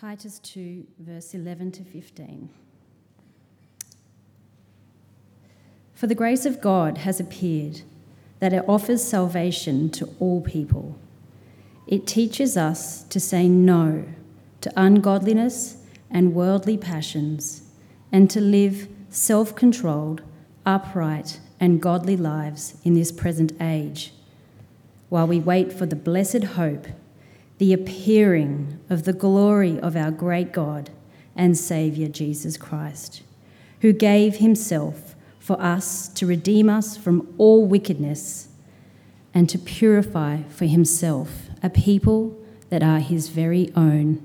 Titus 2, verse 11 to 15. For the grace of God has appeared, that it offers salvation to all people. It teaches us to say no to ungodliness and worldly passions, and to live self controlled, upright, and godly lives in this present age, while we wait for the blessed hope, the appearing of the glory of our great God and Saviour Jesus Christ, who gave himself for us to redeem us from all wickedness and to purify for himself a people that are his very own,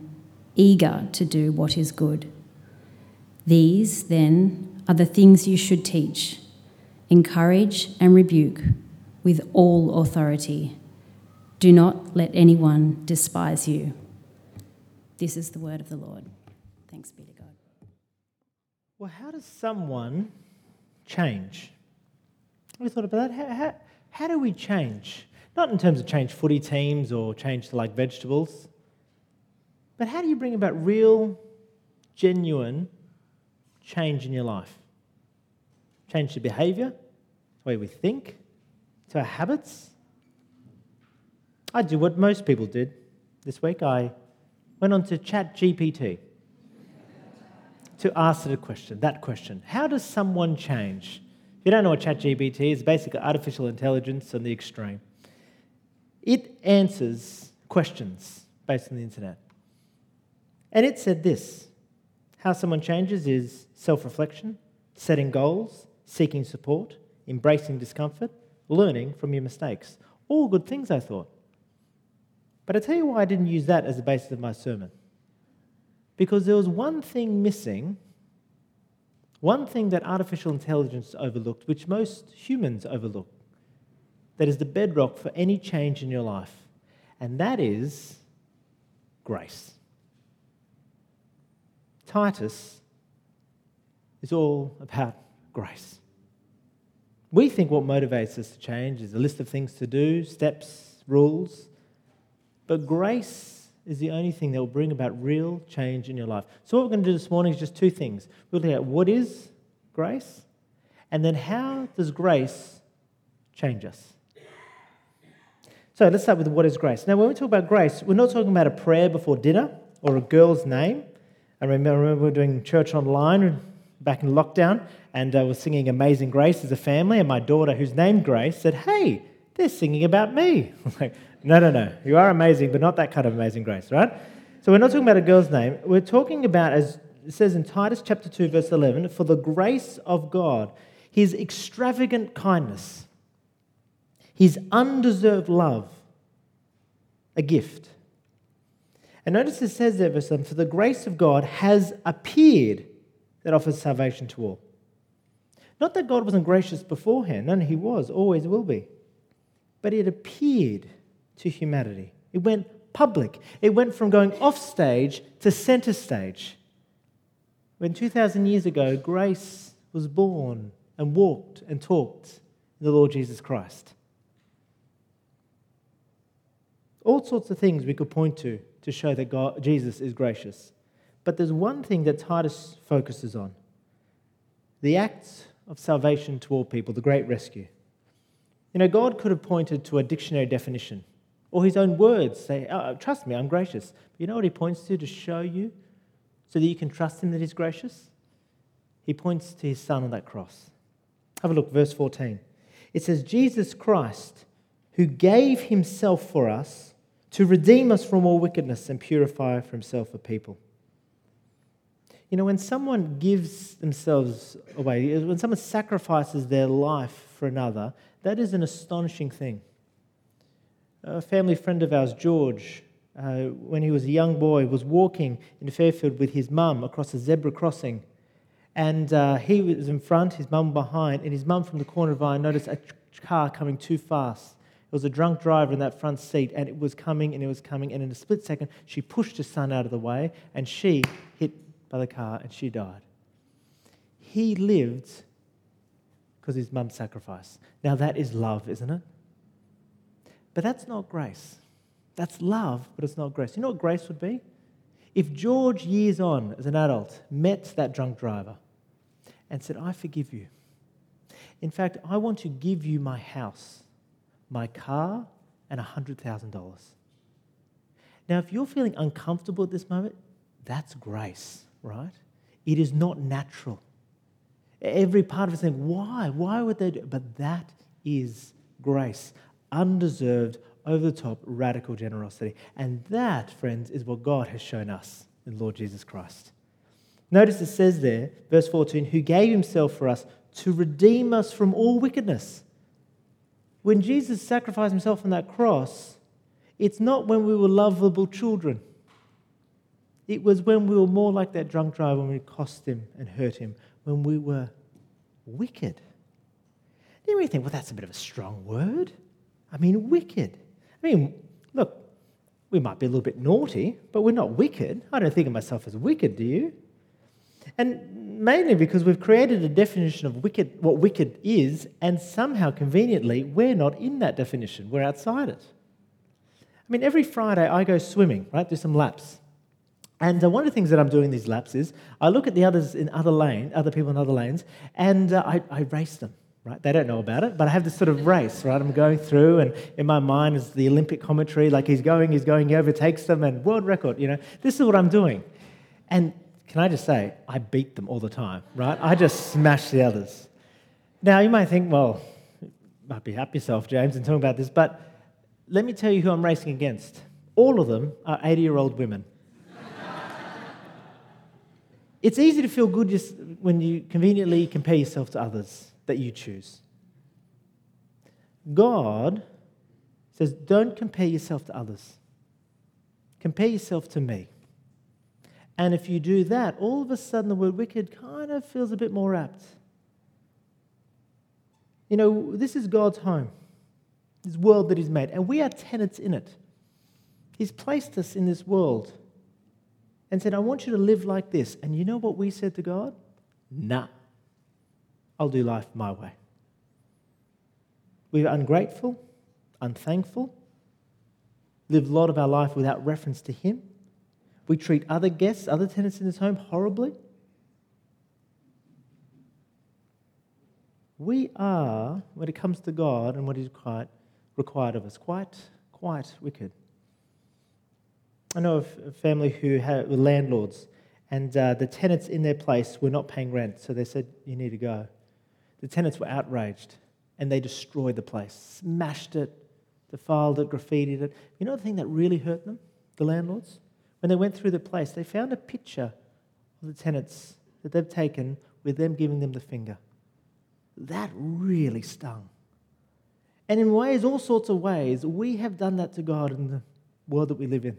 eager to do what is good. These, then, are the things you should teach, encourage, and rebuke with all authority. Do not let anyone despise you. This is the word of the Lord. Thanks be to God. Well, how does someone change? Have you thought about that? How, how, how do we change? Not in terms of change footy teams or change to like vegetables, but how do you bring about real, genuine change in your life? Change to behavior, the way we think, to our habits. I did what most people did this week. I went on to Chat GPT to ask it a question, that question. How does someone change? If you don't know what ChatGPT is, basically artificial intelligence on the extreme. It answers questions based on the internet. And it said this how someone changes is self reflection, setting goals, seeking support, embracing discomfort, learning from your mistakes. All good things, I thought. But I tell you why I didn't use that as the basis of my sermon. Because there was one thing missing, one thing that artificial intelligence overlooked, which most humans overlook, that is the bedrock for any change in your life, and that is grace. Titus is all about grace. We think what motivates us to change is a list of things to do, steps, rules. But grace is the only thing that will bring about real change in your life. So, what we're going to do this morning is just two things. We're looking at what is grace, and then how does grace change us? So, let's start with what is grace. Now, when we talk about grace, we're not talking about a prayer before dinner or a girl's name. I remember, we were doing church online back in lockdown, and I was singing Amazing Grace as a family, and my daughter, who's named Grace, said, Hey, they're singing about me. I was like, no, no, no. You are amazing, but not that kind of amazing grace, right? So we're not talking about a girl's name. We're talking about, as it says in Titus chapter 2, verse 11, for the grace of God, his extravagant kindness, his undeserved love, a gift. And notice it says there, verse 11, for the grace of God has appeared that offers salvation to all. Not that God wasn't gracious beforehand, no, he was, always will be. But it appeared to humanity. It went public. It went from going off stage to center stage. When 2,000 years ago, grace was born and walked and talked in the Lord Jesus Christ. All sorts of things we could point to to show that God, Jesus is gracious. But there's one thing that Titus focuses on the acts of salvation to all people, the great rescue. You know, God could have pointed to a dictionary definition or his own words say, oh, oh, Trust me, I'm gracious. But you know what he points to to show you so that you can trust him that he's gracious? He points to his son on that cross. Have a look, verse 14. It says, Jesus Christ, who gave himself for us to redeem us from all wickedness and purify for himself a people. You know, when someone gives themselves away, when someone sacrifices their life for another, that is an astonishing thing. A family friend of ours, George, uh, when he was a young boy, was walking in Fairfield with his mum across a zebra crossing. And uh, he was in front, his mum behind, and his mum from the corner of eye noticed a car coming too fast. It was a drunk driver in that front seat, and it was coming and it was coming. And in a split second, she pushed her son out of the way, and she hit by the car and she died. He lived because his mum sacrificed. Now, that is love, isn't it? But that's not grace. That's love, but it's not grace. You know what grace would be? If George, years on as an adult, met that drunk driver and said, I forgive you. In fact, I want to give you my house, my car, and $100,000. Now, if you're feeling uncomfortable at this moment, that's grace, right? It is not natural. Every part of us saying, why? Why would they do? But that is grace, undeserved, over the top, radical generosity. And that, friends, is what God has shown us in Lord Jesus Christ. Notice it says there, verse 14, who gave himself for us to redeem us from all wickedness. When Jesus sacrificed himself on that cross, it's not when we were lovable children. It was when we were more like that drunk driver when we cost him and hurt him, when we were wicked. You may think, well, that's a bit of a strong word. I mean, wicked. I mean, look, we might be a little bit naughty, but we're not wicked. I don't think of myself as wicked, do you? And mainly because we've created a definition of wicked, what wicked is, and somehow conveniently, we're not in that definition. We're outside it. I mean, every Friday I go swimming, right? Do some laps. And uh, one of the things that I'm doing these laps is I look at the others in other lane, other people in other lanes, and uh, I, I race them. Right? They don't know about it, but I have this sort of race, right? I'm going through, and in my mind is the Olympic commentary, like he's going, he's going, he overtakes them, and world record, you know. This is what I'm doing. And can I just say, I beat them all the time, right? I just smash the others. Now, you might think, well, might be happy yourself, James, in talking about this, but let me tell you who I'm racing against. All of them are 80 year old women. it's easy to feel good just when you conveniently compare yourself to others that you choose. God says, don't compare yourself to others, compare yourself to me. And if you do that, all of a sudden the word wicked kind of feels a bit more apt. You know, this is God's home, this world that He's made, and we are tenants in it. He's placed us in this world and said, I want you to live like this. And you know what we said to God? Nah. I'll do life my way. We're ungrateful, unthankful, live a lot of our life without reference to Him. We treat other guests, other tenants in this home horribly. We are, when it comes to God and what is quite required of us, quite, quite wicked. I know of a family who were landlords, and uh, the tenants in their place were not paying rent, so they said, You need to go. The tenants were outraged and they destroyed the place, smashed it, defiled it, graffitied it. You know the thing that really hurt them, the landlords? When they went through the place, they found a picture of the tenants that they've taken with them giving them the finger. That really stung. And in ways, all sorts of ways, we have done that to God in the world that we live in.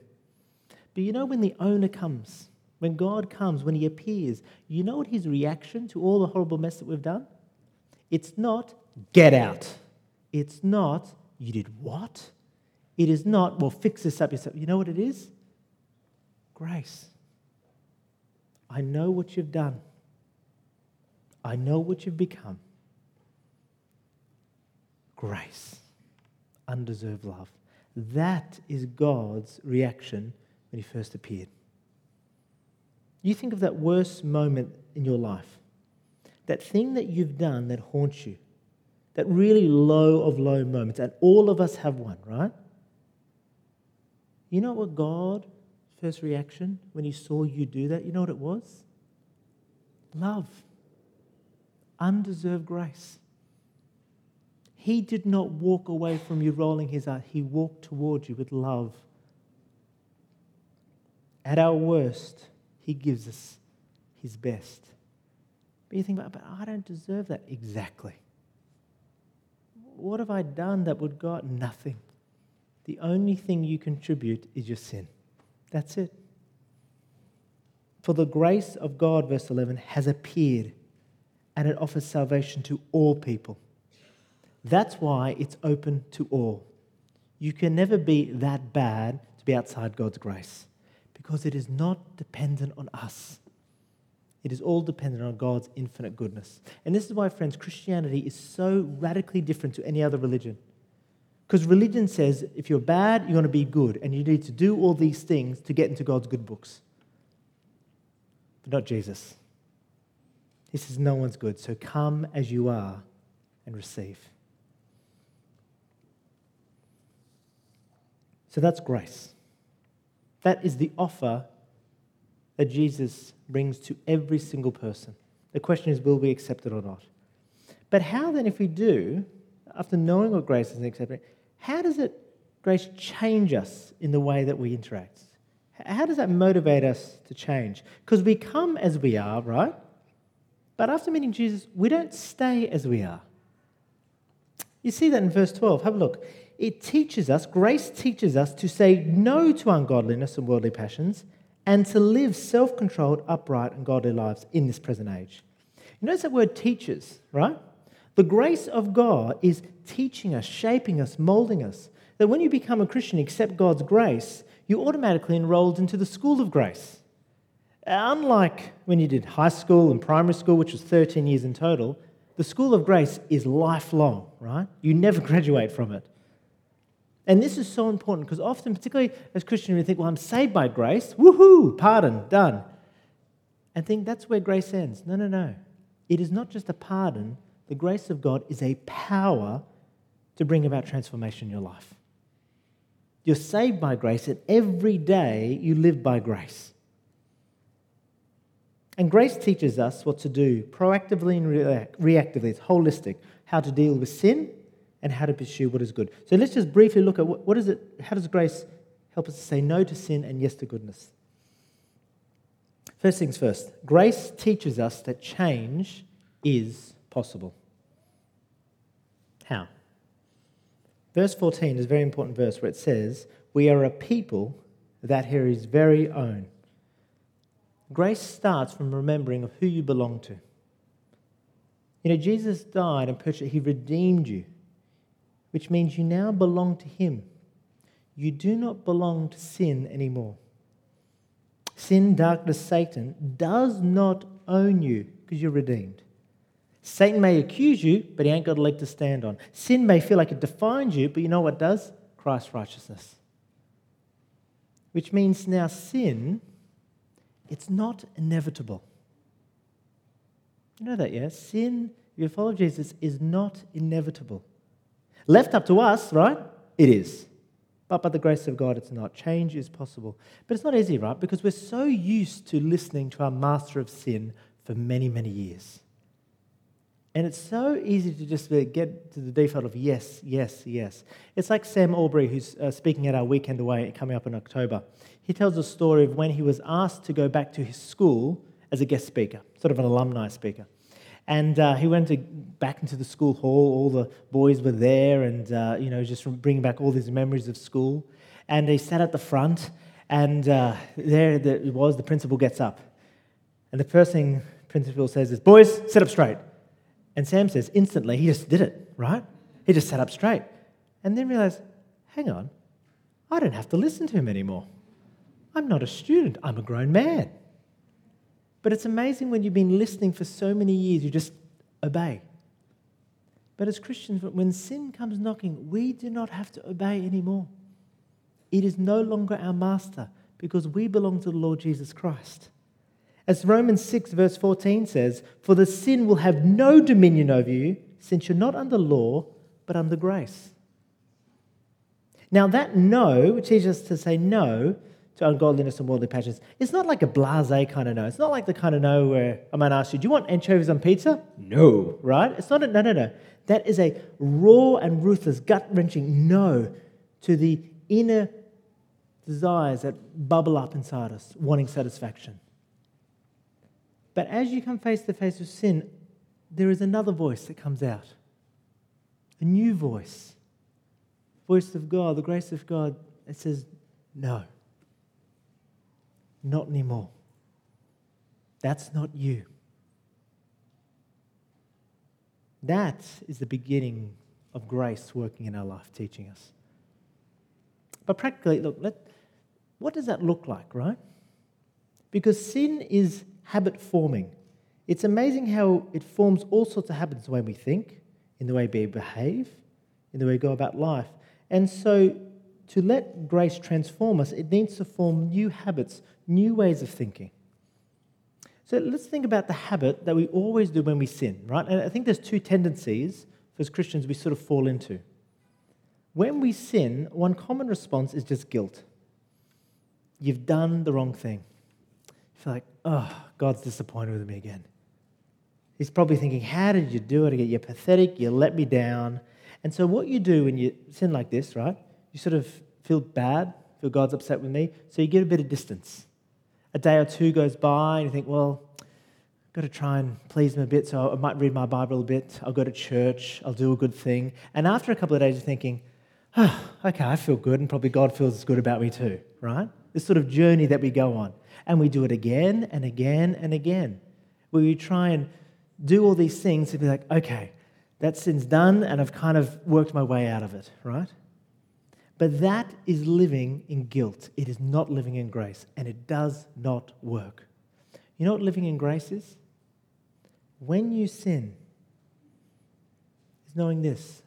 But you know, when the owner comes, when God comes, when He appears, you know what His reaction to all the horrible mess that we've done? It's not, get out. It's not, you did what? It is not, well, fix this up yourself. You know what it is? Grace. I know what you've done. I know what you've become. Grace. Undeserved love. That is God's reaction when He first appeared. You think of that worst moment in your life that thing that you've done that haunts you, that really low of low moments, and all of us have one, right? You know what God, first reaction when he saw you do that, you know what it was? Love. Undeserved grace. He did not walk away from you rolling his eyes. He walked towards you with love. At our worst, he gives us his best. But you think about, but I don't deserve that. Exactly. What have I done that would God? Nothing. The only thing you contribute is your sin. That's it. For the grace of God, verse 11, has appeared and it offers salvation to all people. That's why it's open to all. You can never be that bad to be outside God's grace because it is not dependent on us. It is all dependent on God's infinite goodness. And this is why, friends, Christianity is so radically different to any other religion. Because religion says if you're bad, you're going to be good, and you need to do all these things to get into God's good books. but not Jesus. He says, No one's good, so come as you are and receive. So that's grace. That is the offer that Jesus brings to every single person. The question is, will we accept it or not? But how then, if we do, after knowing what grace is and accepting how does it, grace change us in the way that we interact? How does that motivate us to change? Because we come as we are, right? But after meeting Jesus, we don't stay as we are. You see that in verse 12. Have a look. It teaches us, grace teaches us to say no to ungodliness and worldly passions and to live self controlled, upright, and godly lives in this present age. You notice that word teaches, right? The grace of God is teaching us, shaping us, molding us. That when you become a Christian, accept God's grace, you automatically enrolled into the school of grace. Unlike when you did high school and primary school, which was 13 years in total, the school of grace is lifelong, right? You never graduate from it. And this is so important because often, particularly as Christians, we think, well, I'm saved by grace. Woohoo, pardon, done. And think that's where grace ends. No, no, no. It is not just a pardon, the grace of God is a power to bring about transformation in your life. You're saved by grace, and every day you live by grace. And grace teaches us what to do proactively and reactively. It's holistic. How to deal with sin and how to pursue what is good. So let's just briefly look at what, what is it, how does grace help us to say no to sin and yes to goodness? First things first, grace teaches us that change is possible. How? Verse 14 is a very important verse where it says, We are a people that are his very own. Grace starts from remembering of who you belong to. You know, Jesus died and purchased, he redeemed you which means you now belong to Him. You do not belong to sin anymore. Sin, darkness, Satan does not own you because you're redeemed. Satan may accuse you, but he ain't got a leg to stand on. Sin may feel like it defines you, but you know what does? Christ's righteousness. Which means now sin, it's not inevitable. You know that, yes? Sin, if you follow Jesus, is not inevitable. Left up to us, right? It is. But by the grace of God, it's not. Change is possible. But it's not easy, right? Because we're so used to listening to our master of sin for many, many years. And it's so easy to just get to the default of yes, yes, yes. It's like Sam Aubrey, who's uh, speaking at our weekend away coming up in October. He tells a story of when he was asked to go back to his school as a guest speaker, sort of an alumni speaker. And uh, he went to, back into the school hall. All the boys were there, and uh, you know, just bringing back all these memories of school. And he sat at the front, and uh, there it was. The principal gets up, and the first thing principal says is, "Boys, sit up straight." And Sam says, instantly, he just did it. Right? He just sat up straight, and then realized, "Hang on, I don't have to listen to him anymore. I'm not a student. I'm a grown man." But it's amazing when you've been listening for so many years, you just obey. But as Christians, when sin comes knocking, we do not have to obey anymore. It is no longer our master because we belong to the Lord Jesus Christ. As Romans 6, verse 14 says, For the sin will have no dominion over you, since you're not under law, but under grace. Now, that no, which teaches us to say no, to ungodliness and worldly passions. It's not like a blase kind of no. It's not like the kind of no where I might ask you, do you want anchovies on pizza? No, right? It's not a no, no, no. That is a raw and ruthless, gut wrenching no to the inner desires that bubble up inside us, wanting satisfaction. But as you come face to face with sin, there is another voice that comes out a new voice, voice of God, the grace of God that says, no. Not anymore. That's not you. That is the beginning of grace working in our life, teaching us. But practically, look, let, what does that look like, right? Because sin is habit forming. It's amazing how it forms all sorts of habits the way we think, in the way we behave, in the way we go about life. And so to let grace transform us, it needs to form new habits, new ways of thinking. So let's think about the habit that we always do when we sin, right? And I think there's two tendencies for as Christians we sort of fall into. When we sin, one common response is just guilt. You've done the wrong thing. You feel like, oh, God's disappointed with me again. He's probably thinking, How did you do it? You're pathetic, you let me down. And so, what you do when you sin like this, right? You sort of feel bad, feel God's upset with me, so you get a bit of distance. A day or two goes by, and you think, Well, I've got to try and please him a bit, so I might read my Bible a bit, I'll go to church, I'll do a good thing. And after a couple of days, you're thinking, oh, okay, I feel good, and probably God feels good about me too, right? This sort of journey that we go on. And we do it again and again and again, where we try and do all these things to be like, okay, that sin's done, and I've kind of worked my way out of it, right? But that is living in guilt. It is not living in grace, and it does not work. You know what living in grace is? When you sin, is knowing this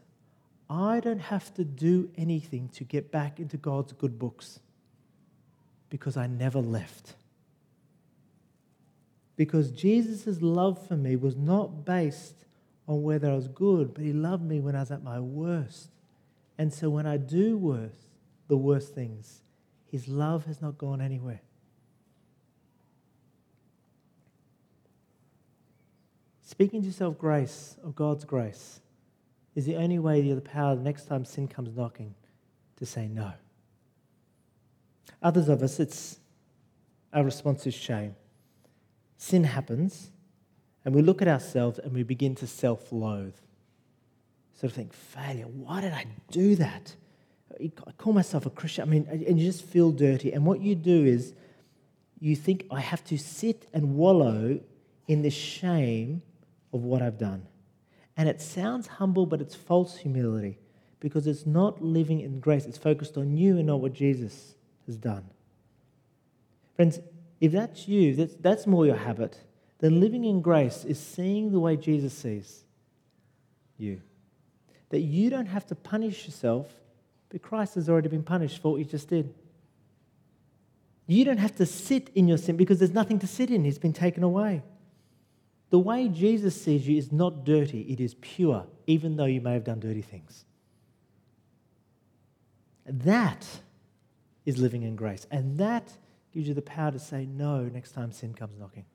I don't have to do anything to get back into God's good books because I never left. Because Jesus' love for me was not based on whether I was good, but He loved me when I was at my worst. And so when I do worse, the worst things, His love has not gone anywhere. Speaking to yourself grace, of God's grace, is the only way you have the power the next time sin comes knocking to say no. Others of us, it's our response is shame. Sin happens, and we look at ourselves and we begin to self loathe. Sort of think, failure, why did I do that? I call myself a Christian. I mean, and you just feel dirty. And what you do is you think, I have to sit and wallow in the shame of what I've done. And it sounds humble, but it's false humility because it's not living in grace. It's focused on you and not what Jesus has done. Friends, if that's you, that's, that's more your habit, then living in grace is seeing the way Jesus sees you. That you don't have to punish yourself, but Christ has already been punished for what you just did. You don't have to sit in your sin because there's nothing to sit in, it's been taken away. The way Jesus sees you is not dirty, it is pure, even though you may have done dirty things. That is living in grace. And that gives you the power to say no next time sin comes knocking.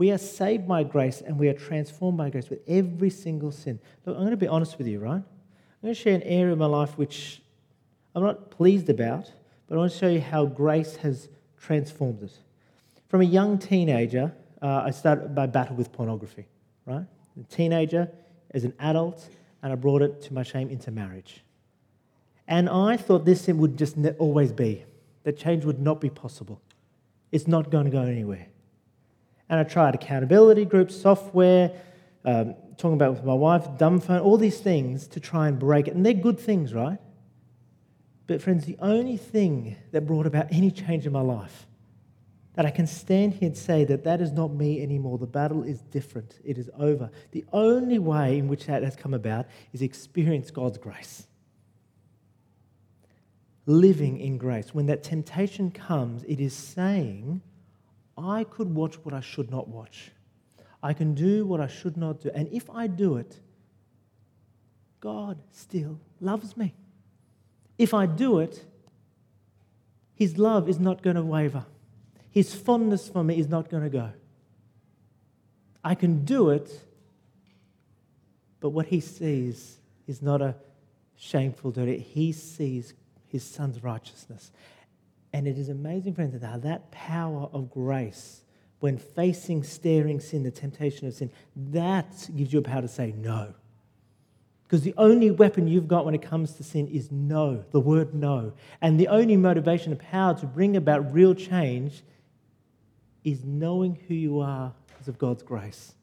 We are saved by grace and we are transformed by grace with every single sin. Look, I'm going to be honest with you, right? I'm going to share an area of my life which I'm not pleased about, but I want to show you how grace has transformed it. From a young teenager, uh, I started my battle with pornography, right? A teenager, as an adult, and I brought it to my shame into marriage. And I thought this sin would just always be, that change would not be possible. It's not going to go anywhere. And I tried accountability groups, software, um, talking about with my wife, dumb phone, all these things to try and break it. And they're good things, right? But, friends, the only thing that brought about any change in my life that I can stand here and say that that is not me anymore. The battle is different. It is over. The only way in which that has come about is experience God's grace. Living in grace. When that temptation comes, it is saying, I could watch what I should not watch. I can do what I should not do. And if I do it, God still loves me. If I do it, His love is not going to waver. His fondness for me is not going to go. I can do it, but what he sees is not a shameful dirty. He sees his son's righteousness. And it is amazing, friends, how that power of grace, when facing, staring sin, the temptation of sin, that gives you a power to say no. Because the only weapon you've got when it comes to sin is no, the word no. And the only motivation and power to bring about real change is knowing who you are because of God's grace.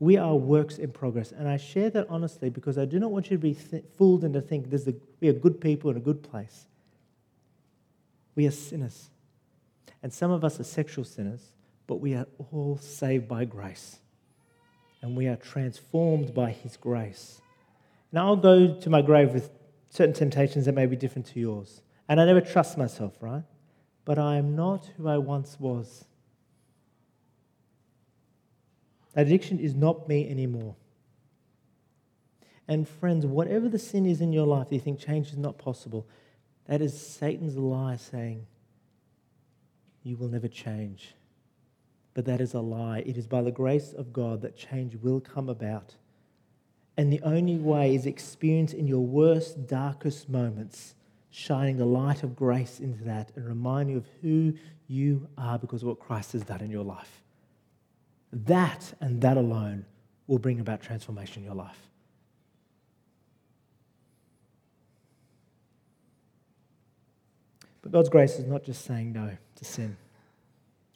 We are works in progress. And I share that honestly because I do not want you to be th- fooled into thinking a, we are good people in a good place. We are sinners. And some of us are sexual sinners, but we are all saved by grace. And we are transformed by His grace. Now, I'll go to my grave with certain temptations that may be different to yours. And I never trust myself, right? but I am not who I once was. That addiction is not me anymore. And friends, whatever the sin is in your life that you think change is not possible, that is Satan's lie saying, You will never change. But that is a lie. It is by the grace of God that change will come about. And the only way is experience in your worst, darkest moments, shining the light of grace into that and remind you of who you are because of what Christ has done in your life. That and that alone will bring about transformation in your life. But God's grace is not just saying no to sin,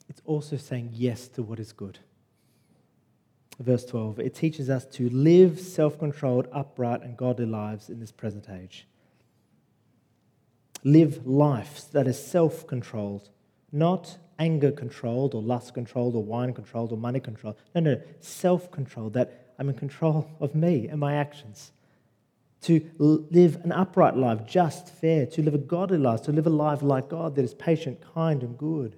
it's also saying yes to what is good. Verse 12, it teaches us to live self controlled, upright, and godly lives in this present age. Live life that is self controlled, not anger controlled, or lust controlled, or wine controlled, or money controlled. No, no, self controlled, that I'm in control of me and my actions. To live an upright life, just, fair, to live a godly life, to live a life like God that is patient, kind, and good.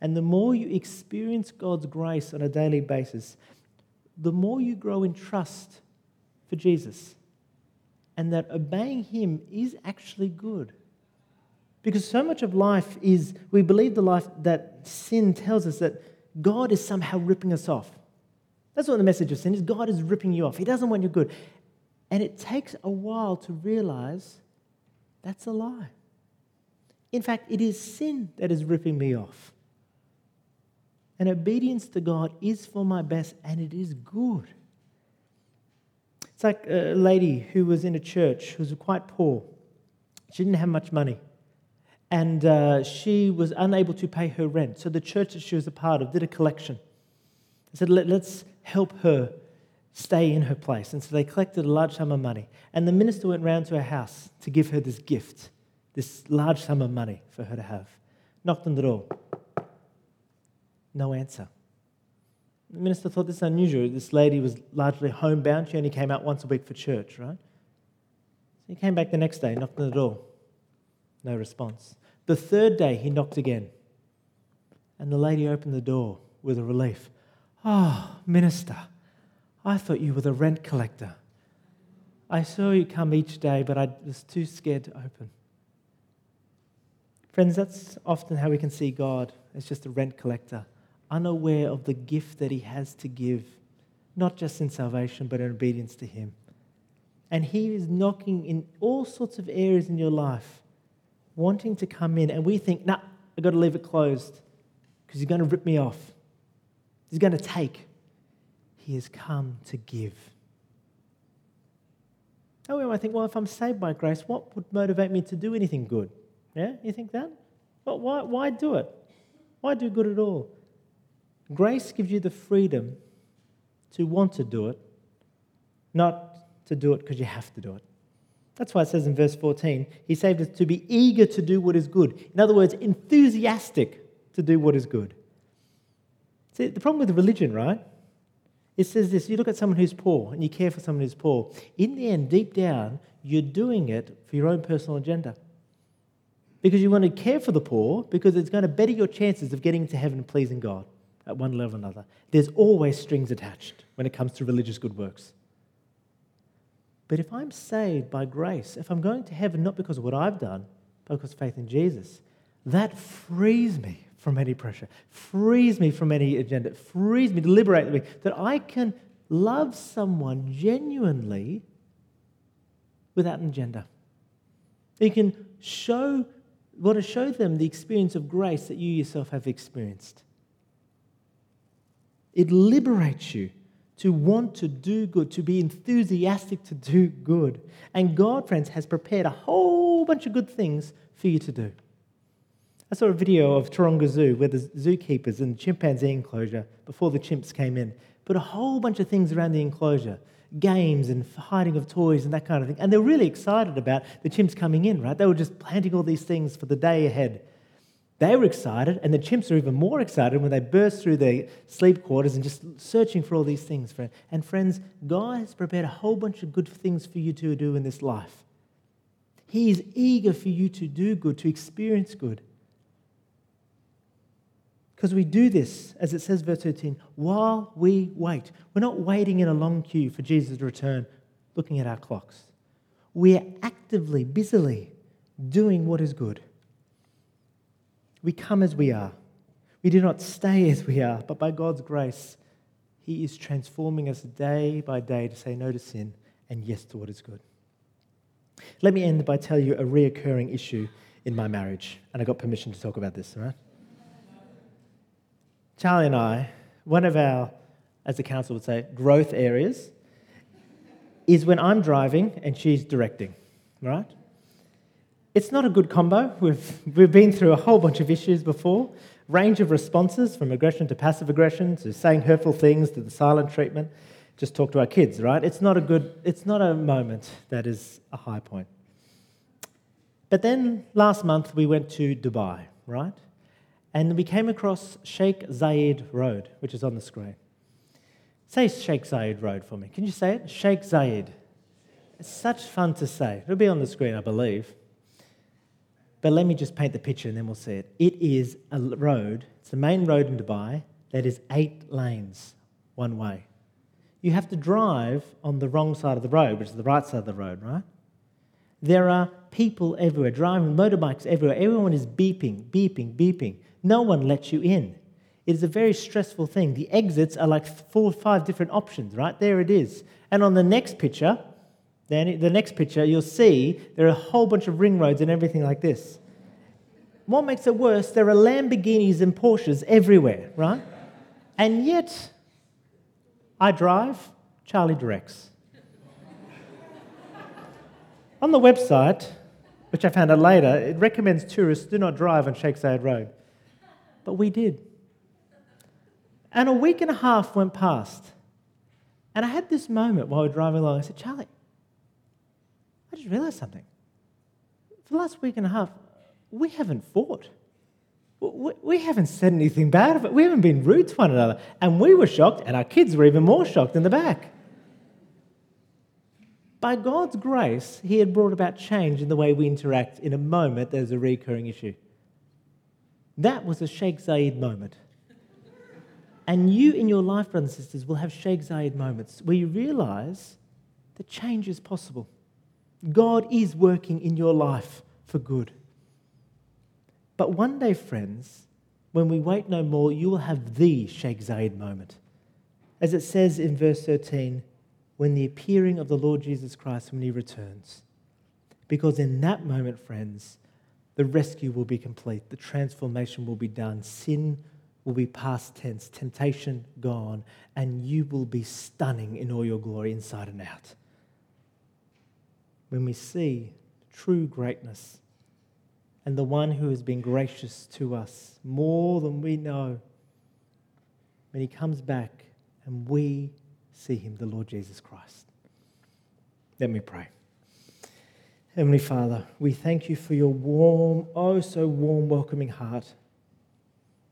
And the more you experience God's grace on a daily basis, the more you grow in trust for Jesus. And that obeying Him is actually good. Because so much of life is, we believe the life that sin tells us that God is somehow ripping us off. That's what the message of sin is. God is ripping you off. He doesn't want you good. And it takes a while to realize that's a lie. In fact, it is sin that is ripping me off. And obedience to God is for my best and it is good. It's like a lady who was in a church who was quite poor. She didn't have much money and uh, she was unable to pay her rent. So the church that she was a part of did a collection. They said, Let, us help her stay in her place. And so they collected a large sum of money. And the minister went round to her house to give her this gift, this large sum of money for her to have. Knocked on the door. No answer. The minister thought this is unusual. This lady was largely homebound. She only came out once a week for church, right? So he came back the next day, knocked on the door. No response. The third day, he knocked again. And the lady opened the door with a relief. Oh, minister, I thought you were the rent collector. I saw you come each day, but I was too scared to open. Friends, that's often how we can see God as just a rent collector, unaware of the gift that he has to give, not just in salvation, but in obedience to him. And he is knocking in all sorts of areas in your life wanting to come in, and we think, nah, I've got to leave it closed because he's going to rip me off. He's going to take. He has come to give. Oh, we might think, well, if I'm saved by grace, what would motivate me to do anything good? Yeah, you think that? Well, why, why do it? Why do good at all? Grace gives you the freedom to want to do it, not to do it because you have to do it. That's why it says in verse 14, He saved us to be eager to do what is good. In other words, enthusiastic to do what is good. See, the problem with religion, right? It says this you look at someone who's poor and you care for someone who's poor. In the end, deep down, you're doing it for your own personal agenda. Because you want to care for the poor, because it's going to better your chances of getting to heaven and pleasing God at one level or another. There's always strings attached when it comes to religious good works. But if I'm saved by grace, if I'm going to heaven not because of what I've done, but because of faith in Jesus, that frees me from any pressure, frees me from any agenda, frees me to liberate me, that I can love someone genuinely without an agenda. You can show, want to show them the experience of grace that you yourself have experienced. It liberates you to want to do good, to be enthusiastic to do good. And God, friends, has prepared a whole bunch of good things for you to do. I saw a video of Taronga Zoo where the zookeepers in the chimpanzee enclosure, before the chimps came in, put a whole bunch of things around the enclosure games and hiding of toys and that kind of thing. And they're really excited about the chimps coming in, right? They were just planting all these things for the day ahead. They were excited, and the chimps are even more excited when they burst through their sleep quarters and just searching for all these things. And friends, God has prepared a whole bunch of good things for you to do in this life. He is eager for you to do good, to experience good. Because we do this, as it says, verse 13, while we wait. We're not waiting in a long queue for Jesus to return, looking at our clocks. We are actively, busily doing what is good. We come as we are. We do not stay as we are, but by God's grace, He is transforming us day by day to say no to sin and yes to what is good. Let me end by telling you a reoccurring issue in my marriage, and I got permission to talk about this, all right? Charlie and I, one of our, as the council would say, growth areas is when I'm driving and she's directing, right? It's not a good combo. We've, we've been through a whole bunch of issues before, range of responses from aggression to passive aggression to saying hurtful things to the silent treatment. Just talk to our kids, right? It's not a good, it's not a moment that is a high point. But then last month we went to Dubai, right? And we came across Sheikh Zayed Road, which is on the screen. Say Sheikh Zayed Road for me. Can you say it? Sheikh Zayed. It's such fun to say. It'll be on the screen, I believe. But let me just paint the picture and then we'll see it. It is a road, it's the main road in Dubai that is eight lanes one way. You have to drive on the wrong side of the road, which is the right side of the road, right? There are people everywhere, driving motorbikes everywhere. Everyone is beeping, beeping, beeping. No one lets you in. It is a very stressful thing. The exits are like four or five different options, right? There it is. And on the next picture, then the next picture, you'll see there are a whole bunch of ring roads and everything like this. What makes it worse, there are Lamborghinis and Porsches everywhere, right? And yet, I drive, Charlie directs. on the website, which I found out later, it recommends tourists do not drive on Zayed Road. But we did. And a week and a half went past. And I had this moment while we were driving along. I said, Charlie, I just realized something. For the last week and a half, we haven't fought. We haven't said anything bad. Of it. We haven't been rude to one another. And we were shocked, and our kids were even more shocked in the back. By God's grace, He had brought about change in the way we interact in a moment that is a recurring issue. That was a Sheikh Zayed moment. And you in your life, brothers and sisters, will have Sheikh Zayed moments where you realize that change is possible. God is working in your life for good. But one day, friends, when we wait no more, you will have the Sheikh Zayed moment. As it says in verse 13, when the appearing of the Lord Jesus Christ when he returns. Because in that moment, friends, the rescue will be complete, the transformation will be done, sin will be past tense, temptation gone, and you will be stunning in all your glory inside and out when we see true greatness and the one who has been gracious to us more than we know, when he comes back and we see him, the Lord Jesus Christ. Let me pray. Heavenly Father, we thank you for your warm, oh so warm, welcoming heart.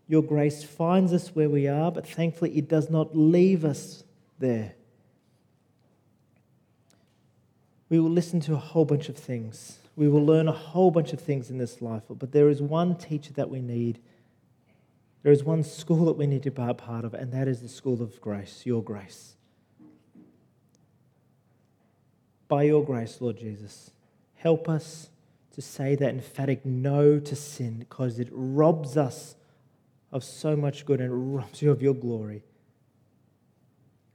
Your grace finds us where we are, but thankfully it does not leave us there. We will listen to a whole bunch of things. We will learn a whole bunch of things in this life, but there is one teacher that we need. There is one school that we need to be a part of, and that is the school of grace, your grace. By your grace, Lord Jesus, help us to say that emphatic no to sin because it robs us of so much good and robs you of your glory.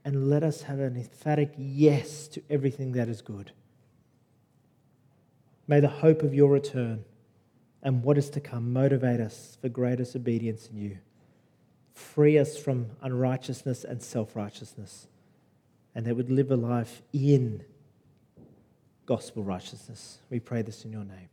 And let us have an emphatic yes to everything that is good. May the hope of your return and what is to come motivate us for greatest obedience in you. Free us from unrighteousness and self righteousness, and that we'd live a life in gospel righteousness. We pray this in your name.